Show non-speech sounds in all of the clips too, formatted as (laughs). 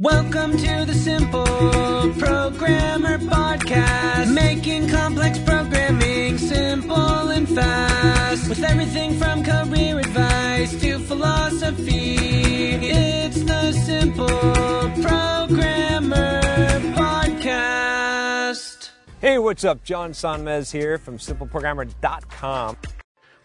Welcome to the Simple Programmer Podcast, making complex programming simple and fast. With everything from career advice to philosophy, it's the Simple Programmer Podcast. Hey, what's up? John Sonmez here from simpleprogrammer.com.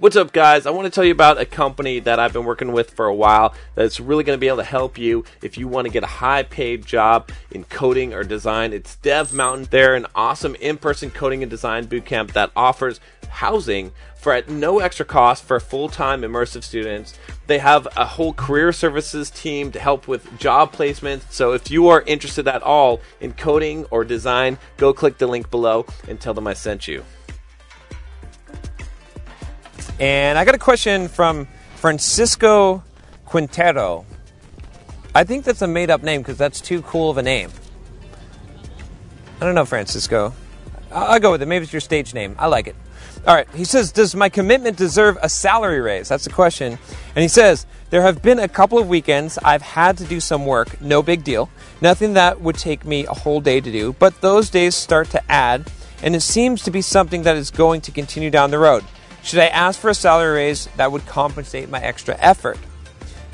What's up, guys? I want to tell you about a company that I've been working with for a while that's really going to be able to help you if you want to get a high paid job in coding or design. It's Dev Mountain. They're an awesome in person coding and design bootcamp that offers housing for at no extra cost for full time immersive students. They have a whole career services team to help with job placement. So if you are interested at all in coding or design, go click the link below and tell them I sent you. And I got a question from Francisco Quintero. I think that's a made up name because that's too cool of a name. I don't know, Francisco. I'll, go with it. Maybe it's your stage name. I like it. All right. He says, Does my commitment deserve a salary raise? That's the question. And he says, There have been a couple of weekends I've had to do some work. No big deal. Nothing that would take me a whole day to do. But those days start to add, and it seems to be something that is going to continue down the road. Should I ask for a salary raise that would compensate my extra effort?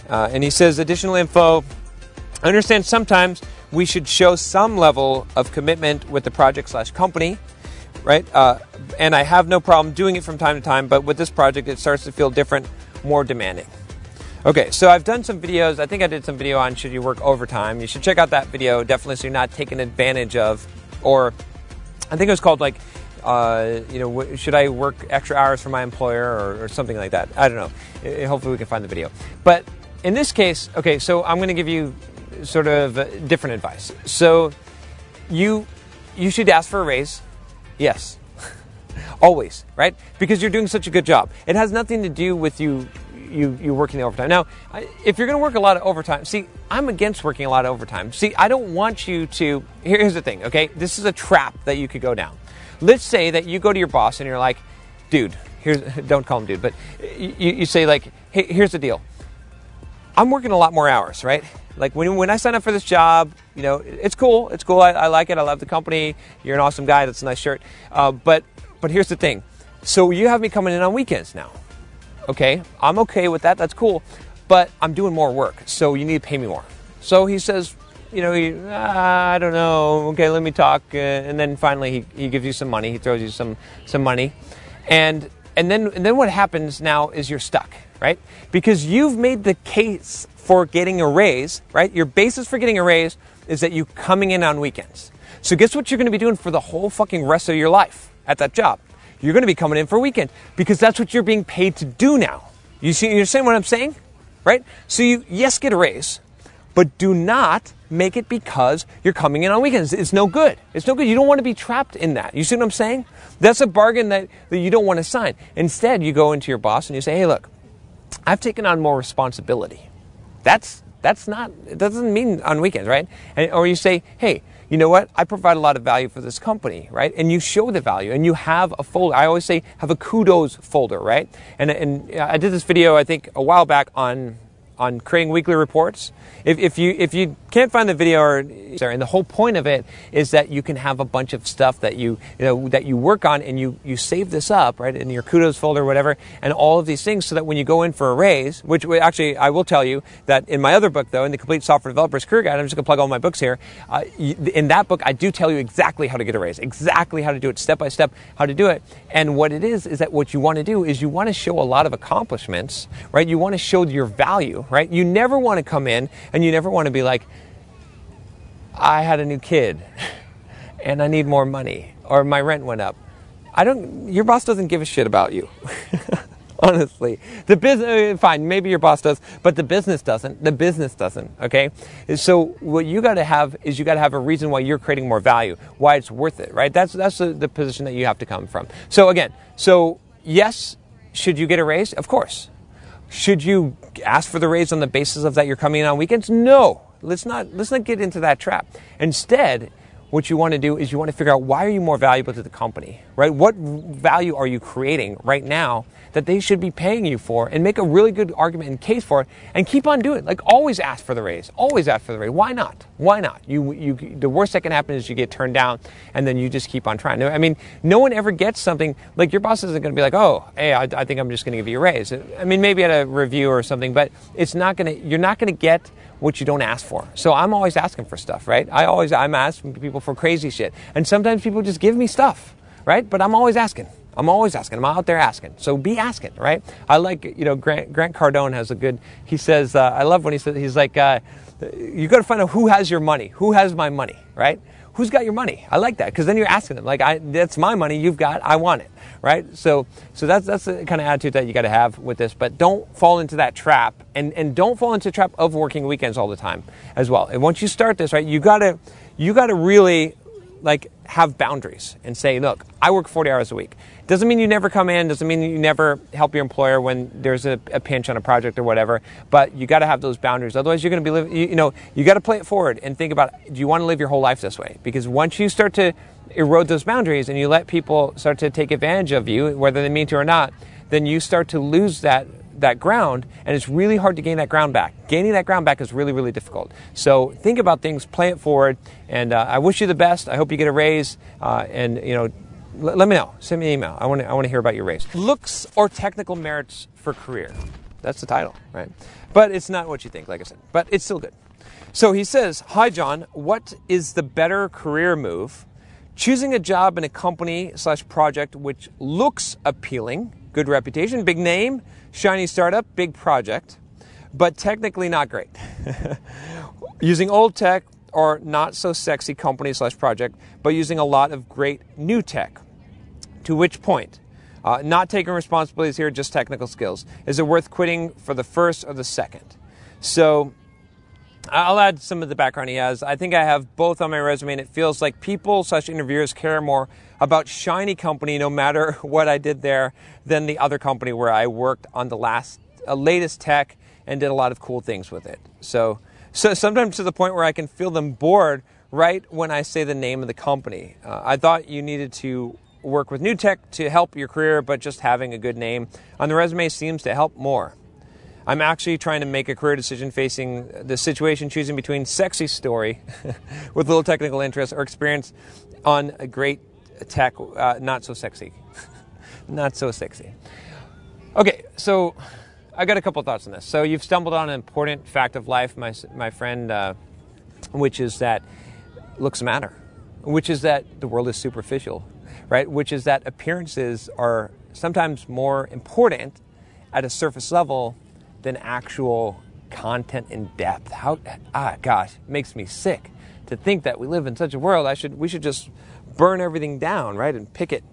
Uh, and he says, additional info. I understand sometimes we should show some level of commitment with the project slash company, right? Uh, and I have no problem doing it from time to time, but with this project, it starts to feel different, more demanding. Okay, so I've done some videos. I think I did some video on should you work overtime. You should check out that video definitely so you're not taken advantage of, or I think it was called like uh, you know, should I work extra hours for my employer or, or something like that? I don't know. I- hopefully, we can find the video. But in this case, okay, so I'm going to give you sort of uh, different advice. So you you should ask for a raise. Yes. (laughs) Always, right? Because you're doing such a good job. It has nothing to do with you you you working the overtime. Now, if you're going to work a lot of overtime, see, I'm against working a lot of overtime. See, I don't want you to. here- Here's the thing, okay? This is a trap that you could go down. Let's say that you go to your boss and you're like, dude, here's (laughs) don't call him dude, but you, you say like, hey, here's the deal. I'm working a lot more hours, right? Like when, when I sign up for this job, you know, it's cool. It's cool. I, I like it. I love the company. You're an awesome guy. That's a nice shirt. Uh, but but here's the thing. So you have me coming in on weekends now. Okay, I'm okay with that. That's cool. But I'm doing more work, so you need to pay me more. So he says, you know, he, ah, I don't know. Okay, let me talk. Uh, and then finally, he, he gives you some money. He throws you some some money, and and then and then what happens now is you're stuck, right? Because you've made the case for getting a raise, right? Your basis for getting a raise is that you coming in on weekends. So guess what you're going to be doing for the whole fucking rest of your life at that job? You're going to be coming in for a weekend because that's what you're being paid to do now. You see, you understand what I'm saying, right? So you yes get a raise, but do not make it because you're coming in on weekends. It's no good. It's no good. You don't want to be trapped in that. You see what I'm saying? That's a bargain that, that you don't want to sign. Instead, you go into your boss and you say, hey, look, I've taken on more responsibility. That's that's not it doesn't mean on weekends, right? And, or you say, hey, you know what? I provide a lot of value for this company, right? And you show the value, and you have a folder. I always say have a kudos folder, right? And and uh, I did this video I think a while back on on creating weekly reports. If, if you if you can't find the video, or, and the whole point of it is that you can have a bunch of stuff that you you know that you work on, and you you save this up right in your kudos folder, or whatever, and all of these things, so that when you go in for a raise, which actually I will tell you that in my other book though, in the Complete Software Developer's Career Guide, I'm just gonna plug all my books here. Uh, in that book, I do tell you exactly how to get a raise, exactly how to do it, step by step, how to do it. And what it is is that what you want to do is you want to show a lot of accomplishments, right? You want to show your value, right? You never want to come in and you never want to be like, I had a new kid (laughs) and I need more money or my rent went up. I don't, your boss doesn't give a shit about you. (laughs) Honestly, the business, uh, fine, maybe your boss does, but the business doesn't. The business doesn't, okay? So what you gotta have is you gotta have a reason why you're creating more value, why it's worth it, right? That's, that's the, the position that you have to come from. So again, so yes, should you get a raise? Of course. Should you ask for the raise on the basis of that you're coming in on weekends? No. Let's not let's not get into that trap. Instead, what you want to do is you want to figure out why are you more valuable to the company, right? What value are you creating right now that they should be paying you for and make a really good argument and case for it and keep on doing it. Like always ask for the raise. Always ask for the raise. Why not? Why not? You, you, the worst that can happen is you get turned down and then you just keep on trying. I mean, no one ever gets something like your boss isn't going to be like, oh, hey, I, I think I'm just going to give you a raise. I mean, maybe at a review or something, but it's not going to, you're not going to get what you don't ask for. So I'm always asking for stuff, right? I always, I'm asking people for crazy shit. And sometimes people just give me stuff, right? But I'm always asking. I'm always asking. I'm out there asking. So be asking, right? I like, you know, Grant, Grant Cardone has a good, he says, uh, I love when he says, he's like, uh, you got to find out who has your money. Who has my money, right? Who's got your money? I like that because then you're asking them, like, I, that's my money. You've got, I want it, right? So, so that's that's the kind of attitude that you got to have with this. But don't fall into that trap, and and don't fall into the trap of working weekends all the time as well. And once you start this, right, you gotta you gotta really like have boundaries and say, look, I work 40 hours a week. Doesn't mean you never come in, doesn't mean you never help your employer when there's a, a pinch on a project or whatever, but you got to have those boundaries. Otherwise, you're going to be living, you, you know, you got to play it forward and think about do you want to live your whole life this way? Because once you start to erode those boundaries and you let people start to take advantage of you, whether they mean to or not, then you start to lose that that ground, and it's really hard to gain that ground back. Gaining that ground back is really, really difficult. So think about things, play it forward, and uh, I wish you the best. I hope you get a raise, uh, and you know, l- let me know. Send me an email. I want to I want to hear about your raise. Looks or technical merits for career. That's the title, right? But it's not what you think, like I said. But it's still good. So he says, "Hi John, what is the better career move?" Choosing a job in a company slash project which looks appealing, good reputation, big name, shiny startup, big project, but technically not great. (laughs) using old tech or not so sexy company slash project, but using a lot of great new tech. To which point? Uh, not taking responsibilities here, just technical skills. Is it worth quitting for the first or the second? So I'll add some of the background he has. I think I have both on my resume, and it feels like people such interviewers care more about shiny company, no matter (laughs) what I did there, than the other company where I worked on the last uh, latest tech and did a lot of cool things with it. So, so sometimes to the point where I can feel them bored right when I say the name of the company. Uh, I thought you needed to work with new tech to help your career, but just having a good name on the resume seems to help more. I'm actually trying to make a career decision facing the situation choosing between sexy story (laughs) with little technical interest or experience on a great tech, uh, not so sexy. (laughs) not so sexy. Okay, so I got a couple thoughts on this. So you've stumbled on an important fact of life, my, my friend, uh, which is that looks matter, which is that the world is superficial, right? Which is that appearances are sometimes more important at a surface level than actual content in depth. How ah gosh, makes me sick to think that we live in such a world. I should we should just burn everything down, right, and pick it.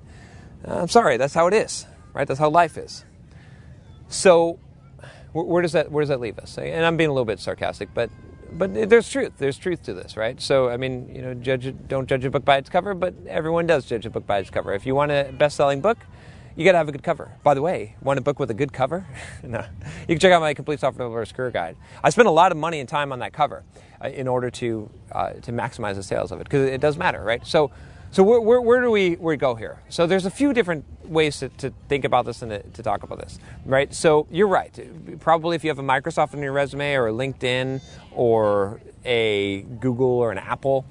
Uh, I'm sorry, that's how it is, right? That's how life is. So, where, where does that where does that leave us? And I'm being a little bit sarcastic, but but there's truth. There's truth to this, right? So, I mean, you know, judge don't judge a book by its cover, but everyone does judge a book by its cover. If you want a best-selling book, you got to have a good cover. By the way, want a book with a good cover? (laughs) no. You can check out my complete software developer's career guide. I spent a lot of money and time on that cover uh, in order to uh, to maximize the sales of it because it does matter, right? So, so where, where, where do we where we go here? So there's a few different ways to, to think about this and to, to talk about this, right? So you're right. Probably if you have a Microsoft on your resume or a LinkedIn or a Google or an Apple,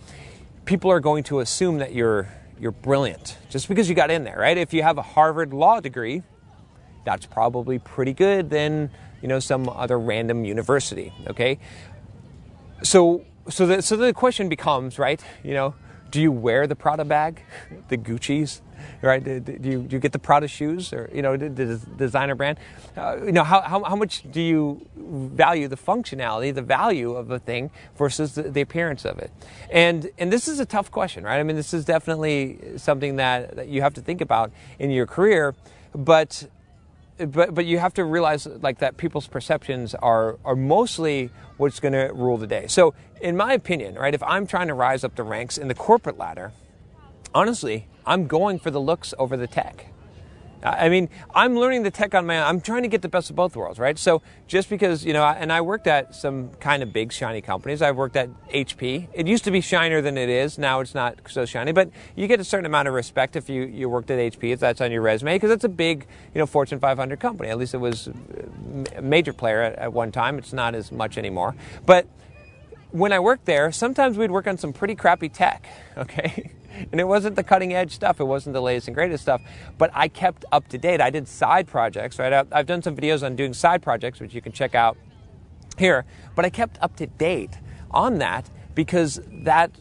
people are going to assume that you're you're brilliant just because you got in there, right? If you have a Harvard law degree, that's probably pretty good than you know some other random university. Okay, so so the so the question becomes right, you know, do you wear the Prada bag, (laughs) the Gucci's, right? Do, you, do you get the Prada shoes or, you know, the designer brand? Uh, you know, how, how, how much do you value the functionality, the value of a thing versus the, the appearance of it? And, and this is a tough question, right? I mean, this is definitely something that, that you have to think about in your career, but but but you have to realize like that people's perceptions are are mostly what's going to rule the day. So, in my opinion, right, if I'm trying to rise up the ranks in the corporate ladder, honestly, I'm going for the looks over the tech. I mean, I'm learning the tech on my own. I'm trying to get the best of both worlds, right? So just because, you know, and I worked at some kind of big shiny companies. I worked at HP. It used to be shinier than it is. Now it's not so shiny, but you get a certain amount of respect if you, you worked at HP, if that's on your resume, because it's a big, you know, Fortune 500 company. At least it was uh, a major player at, at one time. It's not as much anymore. But when I worked there, sometimes we'd work on some pretty crappy tech, (laughs) okay? And it wasn't the cutting edge stuff, it wasn't the latest and greatest stuff, but I kept up to date. I did side projects, right? I've done some videos on doing side projects, which you can check out here, but I kept up to date on that because that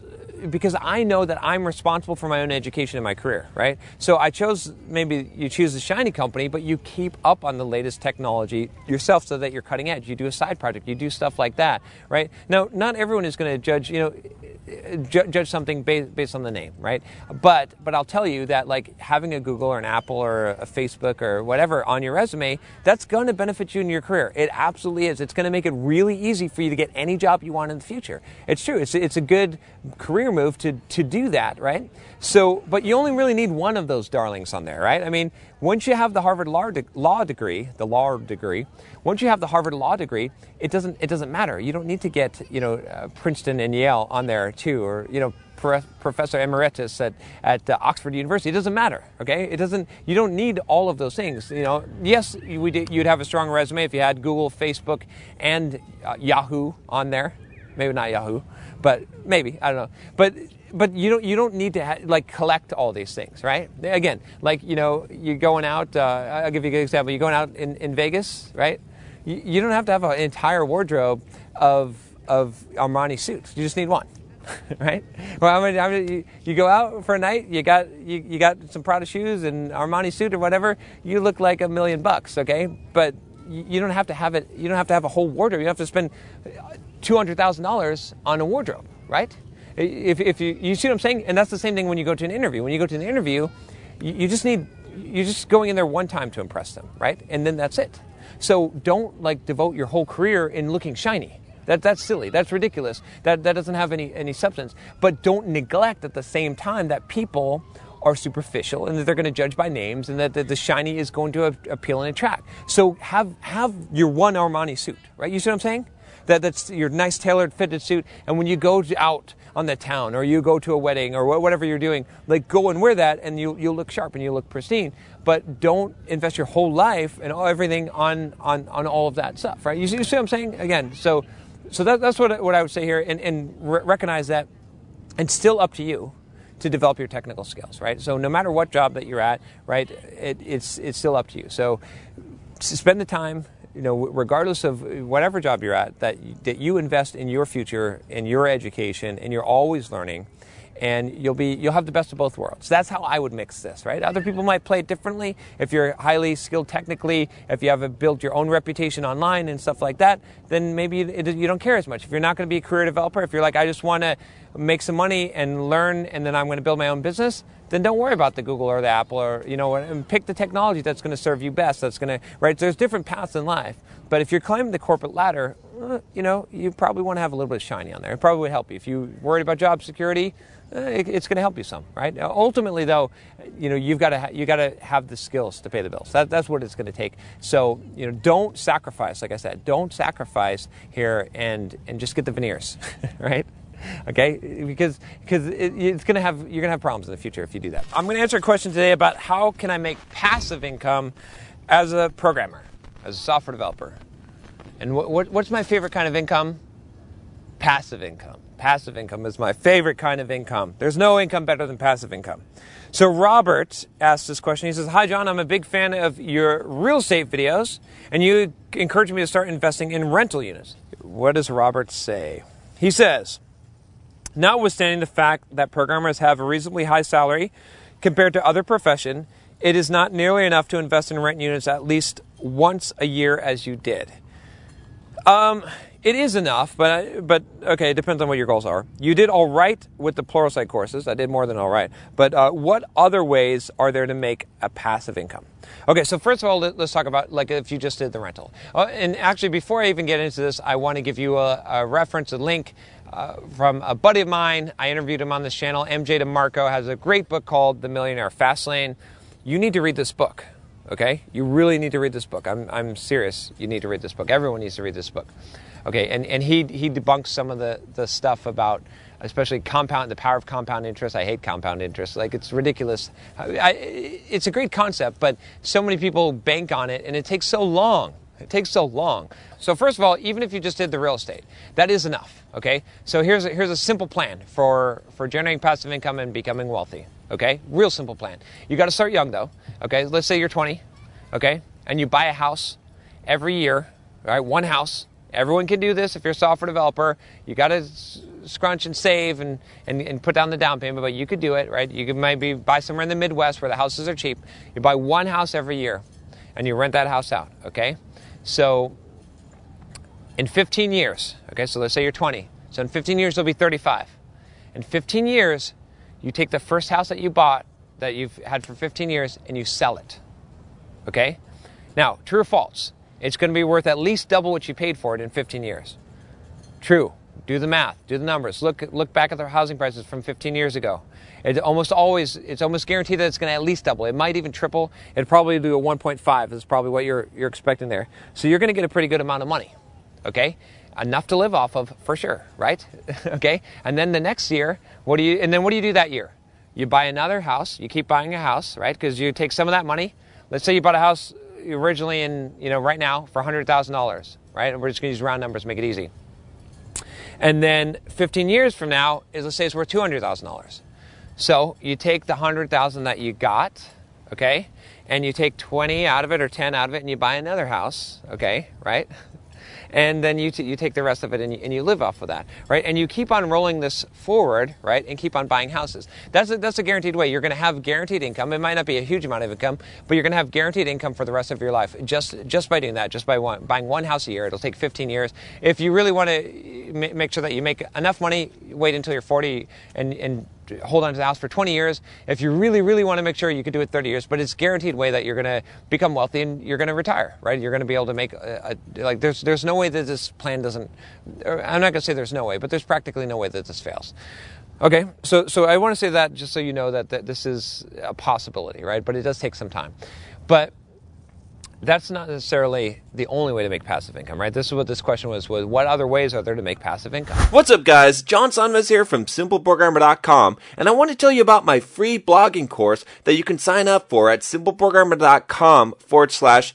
because I know that I'm responsible for my own education in my career, right? So I chose maybe you choose a shiny company, but you keep up on the latest technology yourself so that you're cutting edge. You do a side project, you do stuff like that, right? Now, not everyone is going to judge, you know, judge something based on the name, right? But but I'll tell you that like having a Google or an Apple or a Facebook or whatever on your resume, that's going to benefit you in your career. It absolutely is. It's going to make it really easy for you to get any job you want in the future. It's true. It's it's a good career move to to do that, right? So, but you only really need one of those darlings on there, right? I mean, once you have the Harvard law, de- law degree, the law degree, once you have the Harvard law degree, it doesn't it doesn't matter. You don't need to get you know uh, Princeton and Yale on there too, or you know professor emeritus at, at uh, Oxford University. It doesn't matter, okay? It doesn't. You don't need all of those things. You know, yes, you would, you'd have a strong resume if you had Google, Facebook, and uh, Yahoo on there. Maybe not Yahoo, but maybe I don't know. But but you don't you don't need to ha- like collect all these things, right? Again, like you know, you're going out. Uh, I'll give you a good example. You're going out in, in Vegas, right? You, you don't have to have an entire wardrobe of of Armani suits. You just need one, (laughs) right? Well, I mean, I mean, you, you, go out for a night. You got you, you got some Prada shoes and Armani suit or whatever. You look like a million bucks, okay? But you, you don't have to have it. You don't have to have a whole wardrobe. You don't have to spend two hundred thousand dollars on a wardrobe, right? If, if you, you see what I'm saying? And that's the same thing when you go to an interview. When you go to an interview, you, you just need, you're just going in there one time to impress them, right? And then that's it. So don't like devote your whole career in looking shiny. That, that's silly. That's ridiculous. That, that doesn't have any, any substance. But don't neglect at the same time that people are superficial and that they're going to judge by names and that the, the shiny is going to appeal and attract. So have, have your one Armani suit, right? You see what I'm saying? That, that's your nice tailored fitted suit. And when you go out on the town or you go to a wedding or whatever you're doing, like go and wear that and you, you'll look sharp and you look pristine. But don't invest your whole life and everything on, on, on all of that stuff, right? You see, you see what I'm saying? Again, so, so that, that's what, what I would say here and, and re- recognize that it's still up to you to develop your technical skills, right? So no matter what job that you're at, right, it, it's, it's still up to you. So spend the time, you know, regardless of uh, whatever job you're at, that that you invest in your future, in your education, and you're always learning, and you'll be you'll have the best of both worlds. That's how I would mix this, right? Other people might play it differently. If you're highly skilled technically, if you have built your own reputation online and stuff like that, then maybe you don't care as much. If you're not going to be a career developer, if you're like, I just want to make some money and learn, and then I'm going to build my own business, then don't worry about the Google or the Apple or, you know, and pick the technology that's going to serve you best. That's going to, right? There's different paths in life. But if you're climbing the corporate ladder, uh, you know, you probably want to have a little bit of shiny on there. It probably would help you. If you're worried about job security, uh, it, it's going to help you some, right? Ultimately, though, you know, you've got to ha- you got to have the skills to pay the bills. That, that's what it's going to take. So, you know, don't sacrifice. Like I said, don't sacrifice here and and just get the veneers, (laughs) right? okay? Because because it, it's going to have you're going to have problems in the future if you do that. I'm going to answer a question today about how can I make passive income as a programmer, as a software developer. And what, what, what's my favorite kind of income? Passive income. Passive income is my favorite kind of income. There's no income better than passive income. So Robert asked this question. He says, "Hi John, I'm a big fan of your real estate videos, and you encouraged me to start investing in rental units." What does Robert say? He says, Notwithstanding the fact that programmers have a reasonably high salary compared to other profession, it is not nearly enough to invest in rent units at least once a year as you did. Um, it is enough, but but okay, it depends on what your goals are. You did all right with the Pluralsight courses. I did more than all right. But uh, what other ways are there to make a passive income? Okay, so first of all, let, us talk about like if you just did the rental. Uh, and actually, before I even get into this, I want to give you a, a reference, a link uh, from a buddy of mine. I interviewed him on this channel. MJ DeMarco has a great book called The Millionaire Fastlane. You need to read this book. Okay, you really need to read this book. I'm I'm serious. You need to read this book. Everyone needs to read this book. Okay, and and he he debunks some of the the stuff about especially compound the power of compound interest. I hate compound interest. Like it's ridiculous. I, I, it's a great concept, but so many people bank on it, and it takes so long. It takes so long. So first of all, even if you just did the real estate, that is enough. Okay. So here's a, here's a simple plan for for generating passive income and becoming wealthy. Okay, real simple plan. You got to start young though. Okay, let's say you're 20. Okay, and you buy a house every year. Right, one house. Everyone can do this if you're a software developer. You got to scrunch and save and, and, and put down the down payment, but you could do it, right? You could maybe buy somewhere in the Midwest where the houses are cheap. You buy one house every year and you rent that house out, okay? So in 15 years, okay, so let's say you're 20. So in 15 years, you'll be 35. In 15 years, you take the first house that you bought that you've had for 15 years and you sell it, okay? Now, true or false? It's going to be worth at least double what you paid for it in 15 years. True. Do the math. Do the numbers. Look look back at the housing prices from 15 years ago. It almost always it's almost guaranteed that it's going to at least double. It might even triple. It'd probably do a 1.5. That's probably what you're you're expecting there. So you're going to get a pretty good amount of money. Okay? Enough to live off of for sure, right? (laughs) okay? And then the next year, what do you and then what do you do that year? You buy another house, you keep buying a house, right? Because you take some of that money. Let's say you bought a house originally in, you know, right now for $100,000, right? And we're just going to use round numbers, make it easy. And then 15 years from now, is let's say it's worth $200,000. So you take the 100,000 that you got, okay, and you take 20 out of it or 10 out of it and you buy another house, okay, right? And then you, t- you take the rest of it and you, and you live off of that, right? And you keep on rolling this forward, right? And keep on buying houses. That's a, that's a guaranteed way. You're going to have guaranteed income. It might not be a huge amount of income, but you're going to have guaranteed income for the rest of your life just just by doing that. Just by one, buying one house a year. It'll take 15 years. If you really want to eh, make sure that you make enough money, wait until you're 40 and and hold on to the house for 20 years. If you really, really want to make sure, you could do it 30 years, but it's guaranteed way that you're going to become wealthy and you're going to retire, right? You're going to be able to make a, a, like there's there's no way that this plan doesn't. I'm not going to say there's no way, but there's practically no way that this fails. Okay, so so I want to say that just so you know that, that this is a possibility, right? But it does take some time. But that's not necessarily the only way to make passive income, right? This is what this question was, was what other ways are there to make passive income? What's up, guys? John Sonmez here from SimpleProgrammer.com, and I want to tell you about my free blogging course that you can sign up for at SimpleProgrammer.com forward slash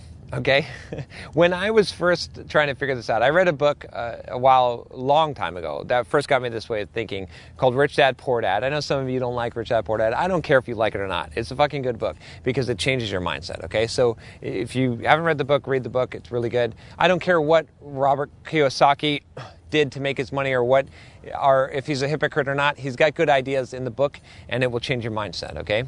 Okay, (laughs) when I was first trying to figure this out, I read a book uh, a while, long time ago that first got me this way of thinking called Rich Dad Poor Dad. I know some of you don't like Rich Dad Poor Dad. I don't care if you like it or not. It's a fucking good book because it changes your mindset. Okay, so if you haven't read the book, read the book. It's really good. I don't care what Robert Kiyosaki (clears throat) did to make his money or what or if he's a hypocrite or not. He's got good ideas in the book, and it will change your mindset. Okay,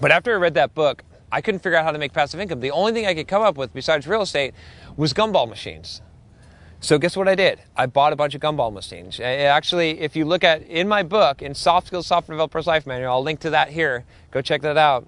but after I read that book. I couldn't figure out how to make passive income. The only thing I could come up with besides real estate was gumball machines. So guess what I did? I bought a bunch of gumball machines. Actually, if you look at in my book, in Soft Skills Software Developer's Life Manual, I'll link to that here. Go check that out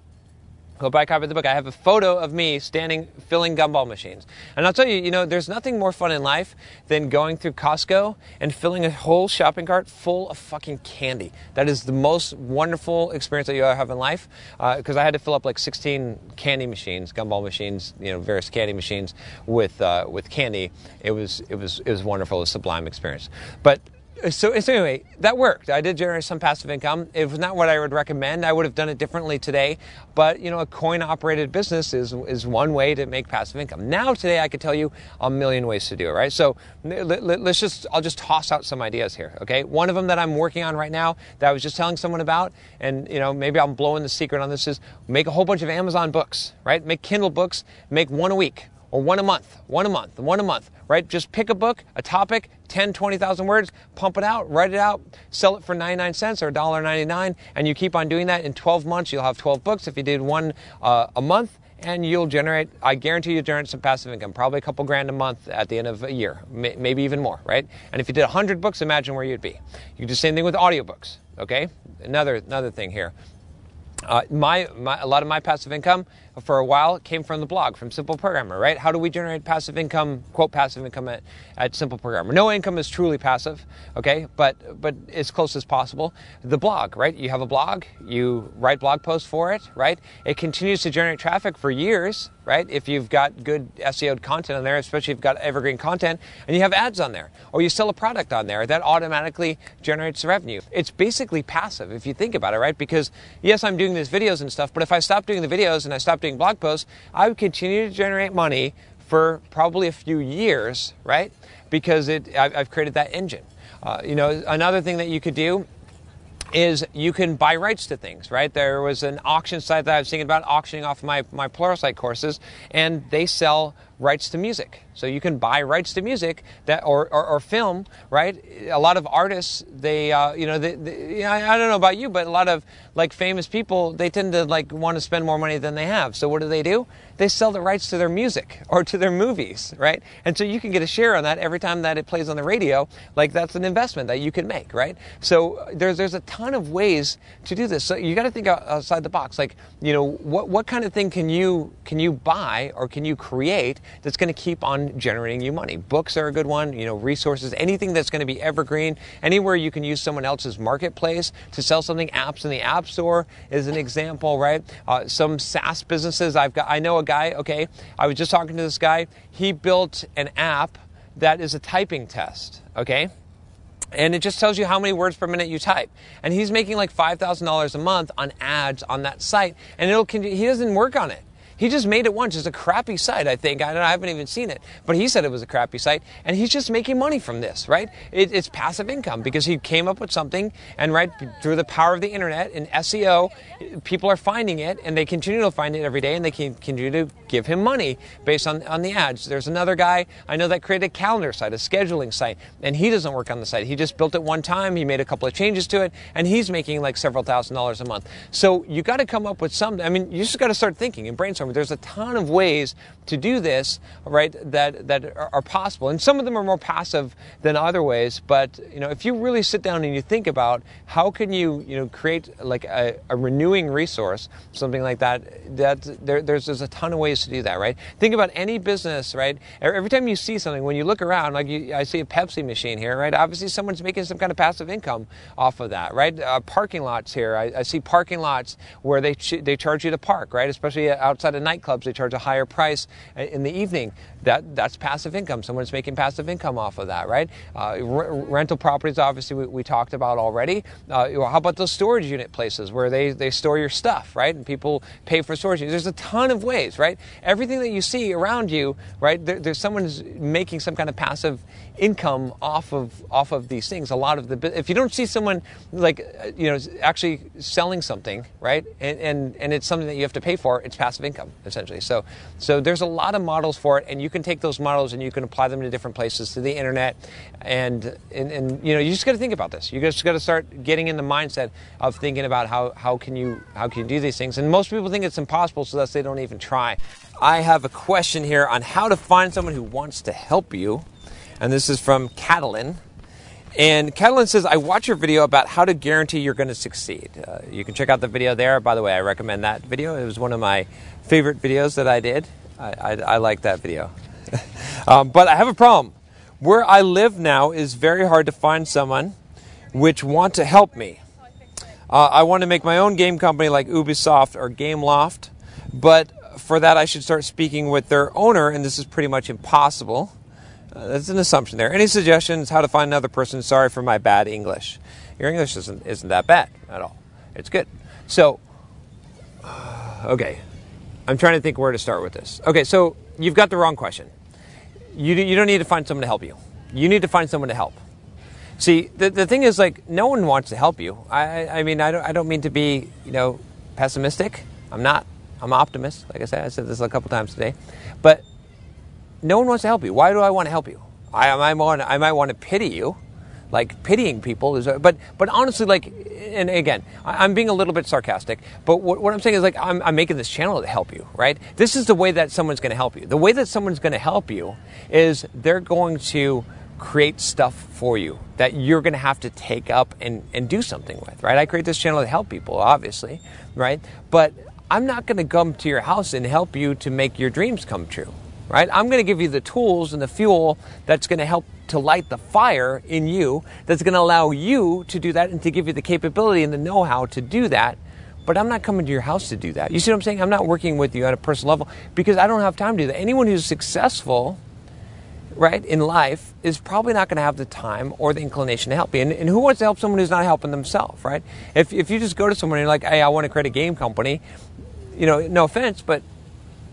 go buy a copy of the book. I have a photo of me standing filling gumball machines. And I'll tell you, you know, there's nothing more fun in life than going through Costco and filling a whole shopping cart full of fucking candy. That is the most wonderful experience that you ever have in life. Because uh, I had to fill up like 16 candy machines, gumball machines, you know, various candy machines with uh, with candy. It was it was it was wonderful, a sublime experience. But so, so anyway, that worked. I did generate some passive income. It was not what I would recommend. I would have done it differently today. But you know, a coin-operated business is is one way to make passive income. Now, today, I could tell you a million ways to do it. Right? So, let, us just I'll just toss out some ideas here. Okay, one of them that I'm working on right now that I was just telling someone about, and you know, maybe I'm blowing the secret on this is make a whole bunch of Amazon books. Right? Make Kindle books. Make one a week or one a month, one a month, one a month, right? Just pick a book, a topic, 10, 20,000 words, pump it out, write it out, sell it for 99 cents or $1.99, and you keep on doing that. In 12 months, you'll have 12 books. If you did one uh, a month, and you'll generate, I guarantee you generate some passive income, probably a couple grand a month at the end of a year, may, maybe even more, right? And if you did 100 books, imagine where you'd be. You do the same thing with audiobooks, okay? Another, another thing here. Uh, my, my, a lot of my passive income for a while came from the blog from Simple Programmer, right? How do we generate passive income, quote passive income at, at Simple Programmer? No income is truly passive, okay, but but as close as possible. The blog, right? You have a blog, you write blog posts for it, right? It continues to generate traffic for years, right? If you've got good SEO content on there, especially if you've got evergreen content, and you have ads on there, or you sell a product on there, that automatically generates revenue. It's basically passive if you think about it, right? Because yes, I'm doing these videos and stuff, but if I stop doing the videos and I stop doing blog posts, I would continue to generate money for probably a few years, right? Because it, I've created that engine. Uh, you know, another thing that you could do is you can buy rights to things, right? There was an auction site that I was thinking about auctioning off my, my Pluralsight courses, and they sell rights to music. So you can buy rights to music that or, or, or film, right? A lot of artists, they, uh, you know, they, they, I, I don't know about you, but a lot of like famous people, they tend to like want to spend more money than they have. So what do they do? They sell the rights to their music (laughs) or to their movies, right? And so you can get a share on that every time that it plays on the radio. Like that's an investment that you can make, right? So there's there's a ton of ways to do this. So you got to think outside the box. Like, you know, what what kind of thing can you can you buy or can you create that's going to keep on generating you money. Books are a good one, you know, resources, anything that's going to be evergreen, anywhere you can use someone else's marketplace to sell something. Apps in the App Store is an example, right? Uh, some SaaS businesses, I've got, I know a guy, okay, I was just talking to this guy, he built an app that is a typing test, okay? and it just tells you how many words per minute you type. And he's making like $5,000 a month on ads on that site, and it'll he doesn't work on it. He just made it once. It's a crappy site, I think. I, I haven't even seen it, but he said it was a crappy site, and he's just making money from this, right? It, it's passive income because he came up with something, and right through the power of the internet and SEO, people are finding it, and they continue to find it every day, and they continue to give him money based on on the ads. There's another guy I know that created a calendar site, a scheduling site, and he doesn't work on the site. He just built it one time. He made a couple of changes to it, and he's making like several thousand dollars a month. So you got to come up with some. I mean, you just got to start thinking and brainstorming there's a ton of ways to do this, right? That that are possible, and some of them are more passive than other ways. But you know, if you really sit down and you think about how can you you know create like a, a renewing resource, something like that, that there, there's there's a ton of ways to do that, right? Think about any business, right? Every time you see something, when you look around, like you, I see a Pepsi machine here, right? Obviously, someone's making some kind of passive income off of that, right? Uh, parking lots here, I, I, see parking lots where they ch- they charge you to park, right? Especially outside of nightclubs, they charge a higher price in the evening. That that's passive income. Someone's making passive income off of that, right? Uh, r- rental properties, obviously, we, we talked about already. Uh, how about those storage unit places where they, they store your stuff, right? And people pay for storage. There's a ton of ways, right? Everything that you see around you, right? There, there's someone's making some kind of passive income off of off of these things. A lot of the if you don't see someone like you know actually selling something, right? And and, and it's something that you have to pay for. It's passive income essentially. So so there's a lot of models for it, and you can take those models and you can apply them to different places, to the internet, and and, and you know you just got to think about this. You just got to start getting in the mindset of thinking about how how can you how can you do these things. And most people think it's impossible, so that's they don't even try. I have a question here on how to find someone who wants to help you and this is from Catalin. And Catalin says, I watch your video about how to guarantee you're going to succeed. Uh, you can check out the video there. By the way, I recommend that video. It was one of my favorite videos that I did. I, I, I like that video. (laughs) um, but I have a problem. Where I live now is very hard to find someone which want to help me. Uh, I want to make my own game company like Ubisoft or Gameloft, but for that I should start speaking with their owner, and this is pretty much impossible. That's an assumption there. Any suggestions how to find another person? Sorry for my bad English. Your English isn't isn't that bad at all. It's good. So, (sighs) okay, I'm trying to think where to start with this. Okay, so you've got the wrong question. You you don't need to find someone to help you. You need to find someone to help. See, the, the thing is, like, no one wants to help you. I, I mean, I don't, I don't mean to be, you know, pessimistic. I'm not. I'm an optimist. Like I said, I said this a couple times today. But no one wants to help you. Why do I want to help you? I, I, might, I might want to pity you. Like pitying people is, but but honestly, like, and again, I'm being a little bit sarcastic. But what, what I'm saying is, like, I'm, I'm making this channel to help you, right? This is the way that someone's going to help you. The way that someone's going to help you is they're going to create stuff for you that you're going to have to take up and, and do something with, right? I create this channel to help people, obviously, right? But I'm not going to come to your house and help you to make your dreams come true, right? I'm going to give you the tools and the fuel that's going to help to light the fire in you, that's going to allow you to do that and to give you the capability and the know how to do that. But I'm not coming to your house to do that. You see what I'm saying? I'm not working with you at a personal level because I don't have time to do that. Anyone who's successful, right, in life is probably not going to have the time or the inclination to help you. And, and, who wants to help someone who's not helping themselves, right? If, if you just go to someone and you're like, hey, I want to create a game company, you know, no offense, but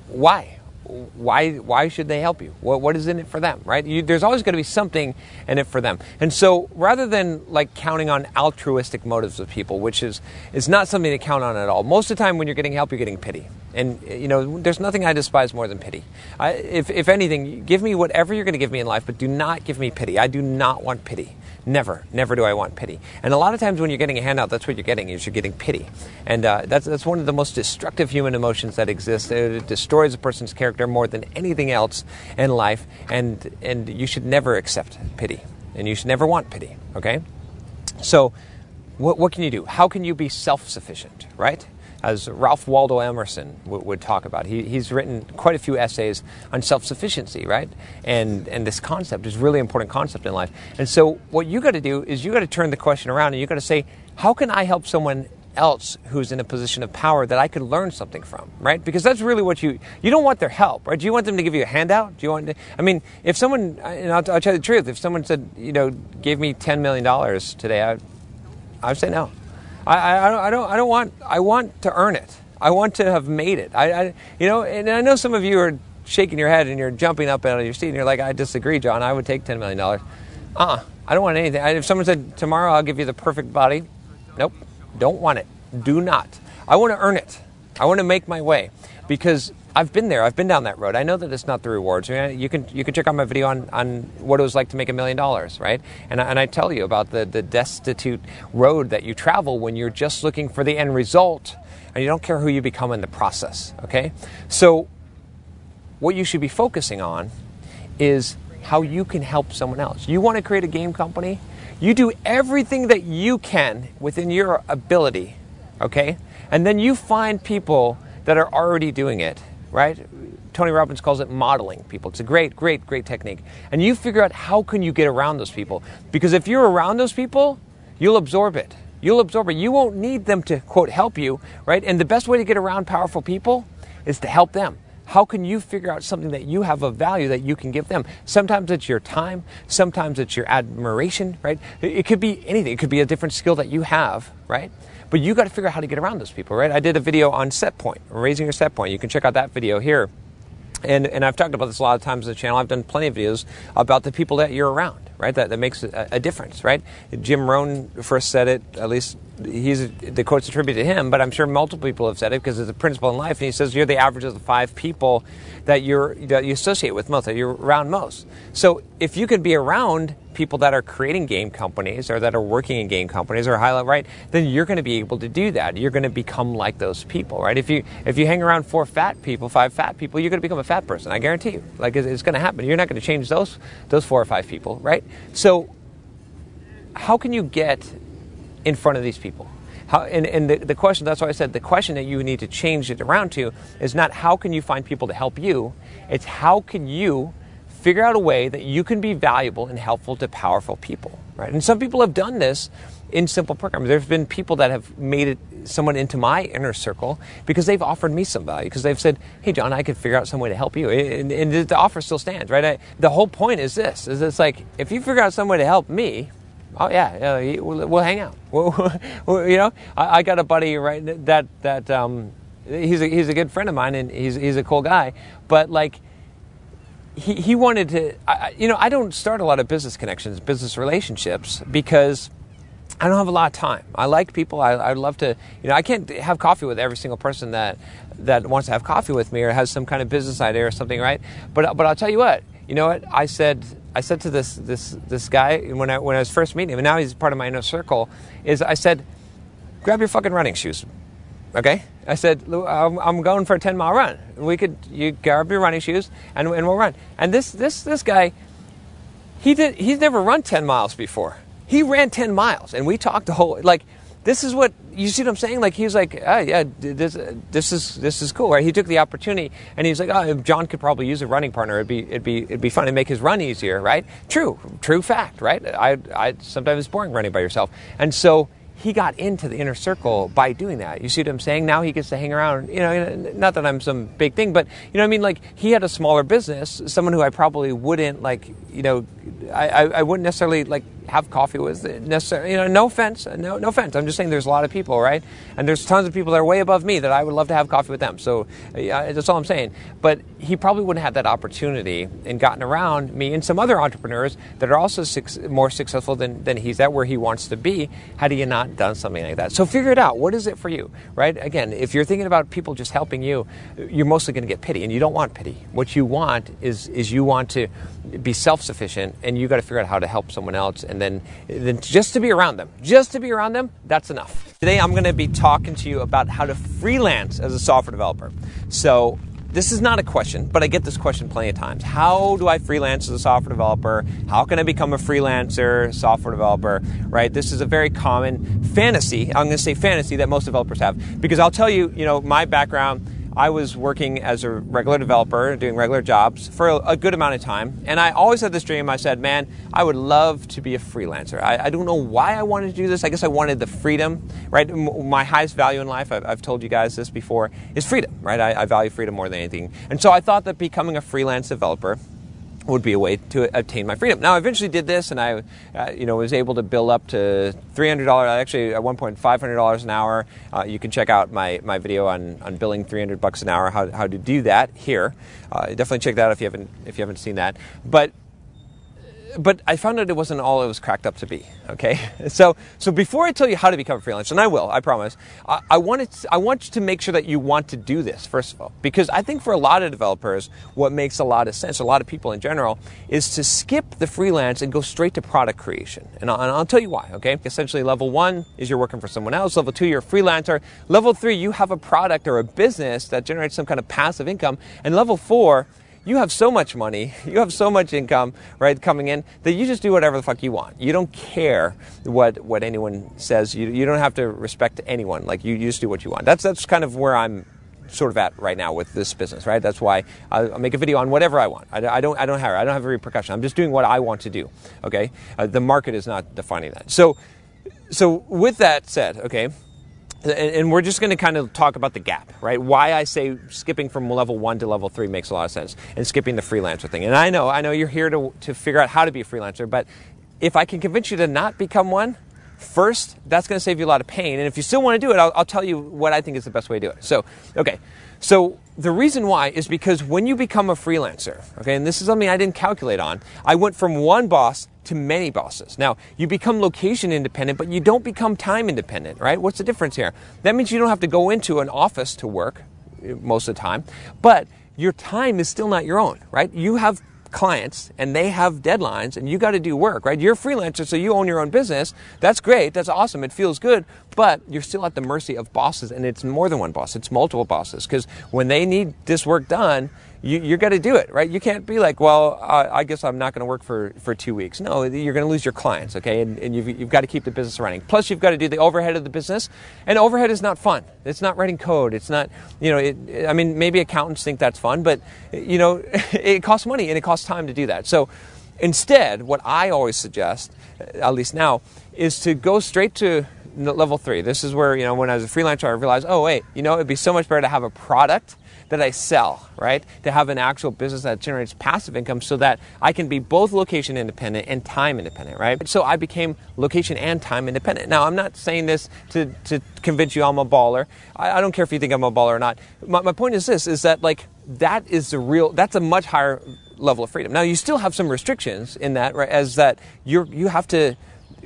why? Why why should they help you? What what is in it for them, right? You, there's always going to be something in it for them. And so rather than like counting on altruistic motives of people, which is is not something to count on at all. Most of the time when you're getting help, you're getting pity. And you know, there's nothing I despise more than pity. I, if if anything, give me whatever you're going to give me in life, but do not give me pity. I do not want pity. Never, never do I want pity. And a lot of times when you're getting a handout, that's what you're getting is you're getting pity, and uh, that's that's one of the most destructive human emotions that exists. It destroys a person's character more than anything else in life, and and you should never accept pity, and you should never want pity. Okay, so what what can you do? How can you be self-sufficient? Right? As Ralph Waldo Emerson w- would talk about. He, he's written quite a few essays on self-sufficiency, right? And and this concept is really important concept in life. And so what you got to do is you got to turn the question around and you got to say, how can I help someone else who's in a position of power that I could learn something from, right? Because that's really what you you don't want their help, right? Do you want them to give you a handout? Do you want? To, I mean, if someone, and I'll, I'll tell you the truth, if someone said, you know, gave me ten million dollars today, I, I'd say no. I, I, I, don't, I don't want, I want to earn it. I want to have made it. I, I, you know, and I know some of you are shaking your head and you're jumping up out of your seat and you're like, I disagree, John. I would take $10 million. Uh-uh. I don't want anything. If someone said, tomorrow I'll give you the perfect body, nope. Don't want it. Do not. I want to earn it. I want to make my way because I've been there. I've been down that road. I know that it's not the rewards. You can you can check out my video on, on what it was like to make a million dollars, right? And I, and I tell you about the the destitute road that you travel when you're just looking for the end result and you don't care who you become in the process. Okay, so what you should be focusing on is how you can help someone else. You want to create a game company? You do everything that you can within your ability, okay? And then you find people that are already doing it right? Tony Robbins calls it modeling people. It's a great, great, great technique. And you figure out how can you get around those people. Because if you're around those people, you'll absorb it. You'll absorb it. You won't need them to, quote, help you, right? And the best way to get around powerful people is to help them. How can you figure out something that you have of value that you can give them? Sometimes it's your time, sometimes it's your admiration, right? It could be anything. It could be a different skill that you have, right? But you got to figure out how to get around those people, right? I did a video on set point, raising your set point. You can check out that video here. And, and I've talked about this a lot of times on the channel. I've done plenty of videos about the people that you're around, right? That, that makes a, a difference, right? Jim Rohn first said it, at least he's the quote's attributed to him, but I'm sure multiple people have said it because it's a principle in life. And he says you're the average of the five people that you're that you associate with most, that you're around most. So if you could be around people that are creating game companies or that are working in game companies or highlight right, then you're going to be able to do that. You're going to become like those people, right? If you if you hang around four fat people, five fat people, you're going to become a fat person. I guarantee you. Like it's, it's going to happen. You're not going to change those those four or five people, right? So how can you get in front of these people? How, and, and the, the question, that's why I said the question that you need to change it around to is not how can you find people to help you, it's how can you figure out a way that you can be valuable and helpful to powerful people, right? And some people have done this in simple programs. There's been people that have made it someone into my inner circle because they've offered me some value because they've said, "Hey, John, I could figure out some way to help you," and, and the offer still stands, right? I, the whole point is this: is it's like if you figure out some way to help me, oh yeah, uh, we'll, we'll, hang out. (laughs) We'll, you know, I, I, got a buddy right that that um, he's a, he's a good friend of mine and he's he's a cool guy, but like he, he wanted to, I, you know, I don't start a lot of business connections, business relationships, because I don't have a lot of time. I like people. I, I'd love to, you know, I can't have coffee with every single person that that wants to have coffee with me or has some kind of business idea or something, right? But but I'll tell you what, you know what? I said I said to this this this guy when I when I was first meeting him, and now he's part of my inner circle. Is I said, grab your fucking running shoes, okay? I said I'm, I'm going for a ten mile run. We could you grab your running shoes and, and we'll run. And this this this guy, he did he's never run ten miles before. He ran ten miles, and we talked the whole like this is what you see what I'm saying? Like he was like, oh yeah, this this is this is cool, right? He took the opportunity and he's like, oh, John could probably use a running partner, it'd be it'd be it'd be fun to make his run easier, right? True, true fact, right? I I sometimes it's boring running by yourself, and so he got into the inner circle by doing that. You see what I'm saying? Now he gets to hang around. You know, not that I'm some big thing, but you know, I mean, like he had a smaller business, someone who I probably wouldn't like. You know, I I, I wouldn't necessarily like have coffee with necessarily. You know, no offense, no no offense. I'm just saying there's a lot of people, right? And there's tons of people that are way above me that I would love to have coffee with them. So that's all I'm saying. But he probably wouldn't have that opportunity and gotten around me and some other entrepreneurs that are also more successful than than he's at where he wants to be. Had he not done something like that, so figure it out. What is it for you, right? Again, if you're thinking about people just helping you, you're mostly going to get pity, and you don't want pity. What you want is is you want to be self-sufficient, and you got to figure out how to help someone else, and then then just to be around them, just to be around them, that's enough. Today, I'm going to be talking to you about how to freelance as a software developer. So this is not a question, but I get this question plenty of times. How do I freelance as a software developer? How can I become a freelancer, software developer? Right? This is a very common fantasy. I'm going to say fantasy that most developers have because I'll tell you, you know, my background I was working as a regular developer, doing regular jobs for a, good amount of time. And I always had this dream. I said, man, I would love to be a freelancer. I, I don't know why I wanted to do this. I guess I wanted the freedom, right? M- my highest value in life, I've, I've, told you guys this before, is freedom, right? I, I value freedom more than anything. And so I thought that becoming a freelance developer would be a way to obtain my freedom. Now, I eventually did this, and I, uh, you know, was able to bill up to three hundred dollars. Actually, at one point, five hundred dollars an hour. Uh, you can check out my, my video on, on billing three hundred bucks an hour. How, how to do that here? Uh, definitely check that out if you haven't if you haven't seen that. But but I found out it wasn't all it was cracked up to be. Okay, (laughs) so so before I tell you how to become a freelancer, and I will, I promise, I, I want to, I want you to make sure that you want to do this first of all, because I think for a lot of developers, what makes a lot of sense, a lot of people in general, is to skip the freelance and go straight to product creation, and I'll, and I'll tell you why. Okay, essentially, level one is you're working for someone else. Level two, you're a freelancer. Level three, you have a product or a business that generates some kind of passive income, and level four you have so much money, (laughs) you have so much income, right, coming in that you just do whatever the fuck you want. You don't care what what anyone says. You you don't have to respect anyone. Like you, you just do what you want. That's that's kind of where I'm sort of at right now with this business, right? That's why I, I make a video on whatever I want. I, I, don't I don't have I don't have a repercussion. I'm just doing what I want to do. Okay, uh, the market is not defining that. So so with that said, okay and we're just going to kind of talk about the gap, right? Why I say skipping from level one to level three makes a lot of sense, and skipping the freelancer thing. And I know, I know you're here to, to figure out how to be a freelancer, but if I can convince you to not become one, first, that's going to save you a lot of pain. And if you still want to do it, I'll, I'll tell you what I think is the best way to do it. So, okay, so the reason why is because when you become a freelancer, okay, and this is something I didn't calculate on, I went from one boss to many bosses. Now, you become location independent, but you don't become time independent, right? What's the difference here? That means you don't have to go into an office to work eh, most of the time, but your time is still not your own, right? You have clients and they have deadlines and you got to do work, right? You're a freelancer, so you own your own business. That's great. That's awesome. It feels good, but you're still at the mercy of bosses and it's more than one boss. It's multiple bosses because when they need this work done, you, you're going to do it, right? You can't be like, well, uh, I guess I'm not going to work for, for two weeks. No, you're going to lose your clients, okay? And, and you've, you've got to keep the business running. Plus, you've got to do the overhead of the business. And overhead is not fun. It's not writing code. It's not, you know, it, I mean, maybe accountants think that's fun, but, you know, (laughs) it costs money and it costs time to do that. So instead, what I always suggest, at least now, is to go straight to level three. This is where, you know, when I was a freelancer, I realized, oh, wait, you know, it'd be so much better to have a product that I sell, right? To have an actual business that generates passive income so that I can be both location independent and time independent, right? So I became location and time independent. Now, I'm not saying this to, to convince you I'm a baller. I, I don't care if you think I'm a baller or not. My, my point is this, is that like, that is the real, that's a much higher level of freedom. Now, you still have some restrictions in that, right? As that you're, you have to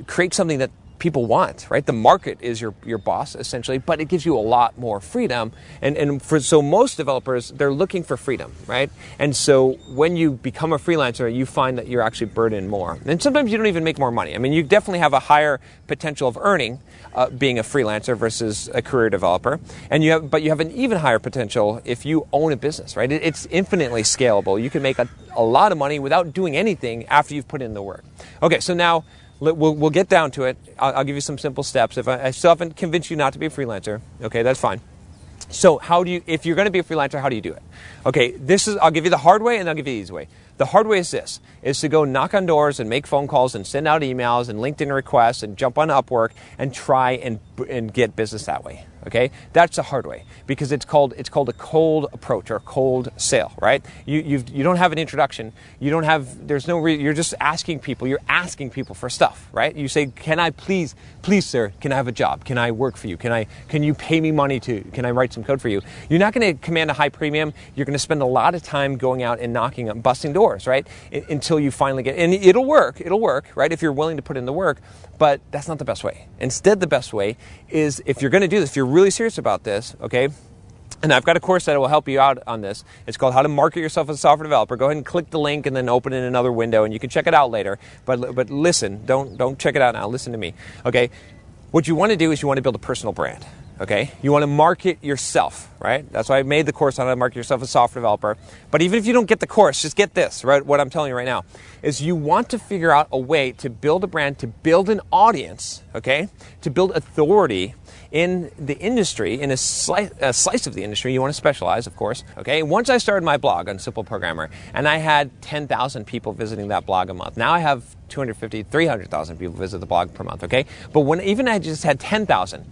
create something that people want, right? The market is your, your boss essentially, but it gives you a lot more freedom. And, and for, so most developers, they're looking for freedom, right? And so when you become a freelancer, you find that you're actually burdened more. And sometimes you don't even make more money. I mean, you definitely have a higher potential of earning uh, being a freelancer versus a career developer. And you have, but you have an even higher potential if you own a business, right? It, it's infinitely scalable. You can make a, a lot of money without doing anything after you've put in the work. Okay, so now we'll, we'll get down to it. I'll, I'll give you some simple steps. If I, I still haven't convinced you not to be a freelancer, okay, that's fine. So how do you, if you're going to be a freelancer, how do you do it? Okay, this is, I'll give you the hard way and I'll give you the easy way. The hard way is this, is to go knock on doors and make phone calls and send out emails and LinkedIn requests and jump on Upwork and try and, and get business that way. Okay, that's the hard way because it's called it's called a cold approach or a cold sale, right? You you've, you don't have an introduction. You don't have there's no re, you're just asking people. You're asking people for stuff, right? You say, "Can I please, please, sir, can I have a job? Can I work for you? Can I can you pay me money to? Can I write some code for you?" You're not going to command a high premium. You're going to spend a lot of time going out and knocking, busting doors, right? Until you finally get and it'll work. It'll work, right? If you're willing to put in the work, but that's not the best way. Instead, the best way is if you're going to do this, if you're really serious about this, okay, and I've got a course that will help you out on this. It's called How to Market Yourself as a Software Developer. Go ahead and click the link and then open in another window, and you can check it out later. But but listen, don't don't check it out now. Listen to me, okay? What you want to do is you want to build a personal brand. Okay, you want to market yourself, right? That's why I made the course on how to market yourself as a software developer. But even if you don't get the course, just get this, right? What I'm telling you right now is you want to figure out a way to build a brand, to build an audience, okay, to build authority in the industry, in a slice, a slice, of the industry, you want to specialize, of course. Okay. Once I started my blog on Simple Programmer, and I had 10,000 people visiting that blog a month. Now I have 250, 300,000 people visit the blog per month. Okay. But when even I just had 10,000,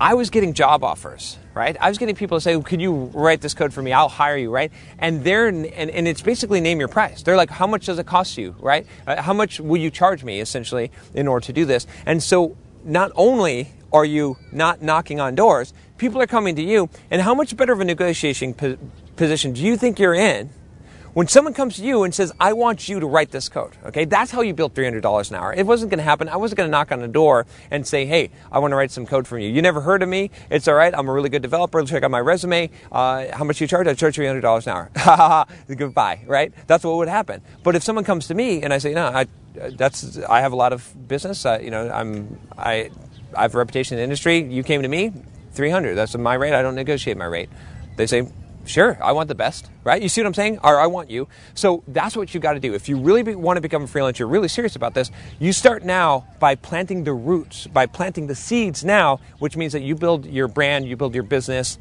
I was getting job offers, right? I was getting people to say, "Could you write this code for me? I'll hire you," right? And they're and, and it's basically name your price. They're like, "How much does it cost you?" Right? Uh, how much will you charge me essentially in order to do this? And so not only are you not knocking on doors, people are coming to you, and how much better of a negotiation po- position do you think you're in when someone comes to you and says, I want you to write this code, okay, that's how you built $300 an hour. It wasn't going to happen. I wasn't going to knock on the door and say, hey, I want to write some code for you. You never heard of me. It's all right. I'm a really good developer. Check out my resume. Uh, how much you charge? I charge $300 an hour. Ha ha ha. Goodbye, right? That's what would happen. But if someone comes to me and I say, no, I, that's, I have a lot of business. Uh, you know, I'm, I, I have a reputation in the industry. You came to me, 300. That's my rate. I don't negotiate my rate. They say, Sure, I want the best, right? You see what I'm saying? Or I want you. So that's what you got to do. If you really be, want to become a freelancer, you're really serious about this, you start now by planting the roots, by planting the seeds now, which means that you build your brand, you build your business,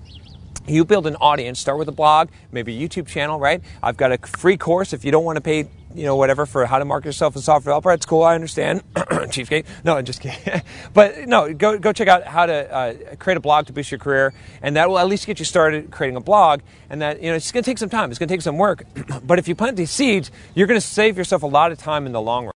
you build an audience. Start with a blog maybe a youtube channel right? I've got a free course. If you don't want to pay you know whatever for how to market yourself as a software developer that's cool i understand. (coughs) Cheapskate no i'm just kidding. (laughs) But no go, go check out how to uh, create a blog to boost your career and that will at least get you started creating a blog and that you know it's going to take some time it's going to take some work (coughs) but if you plant these seeds you're going to save yourself a lot of time in the long run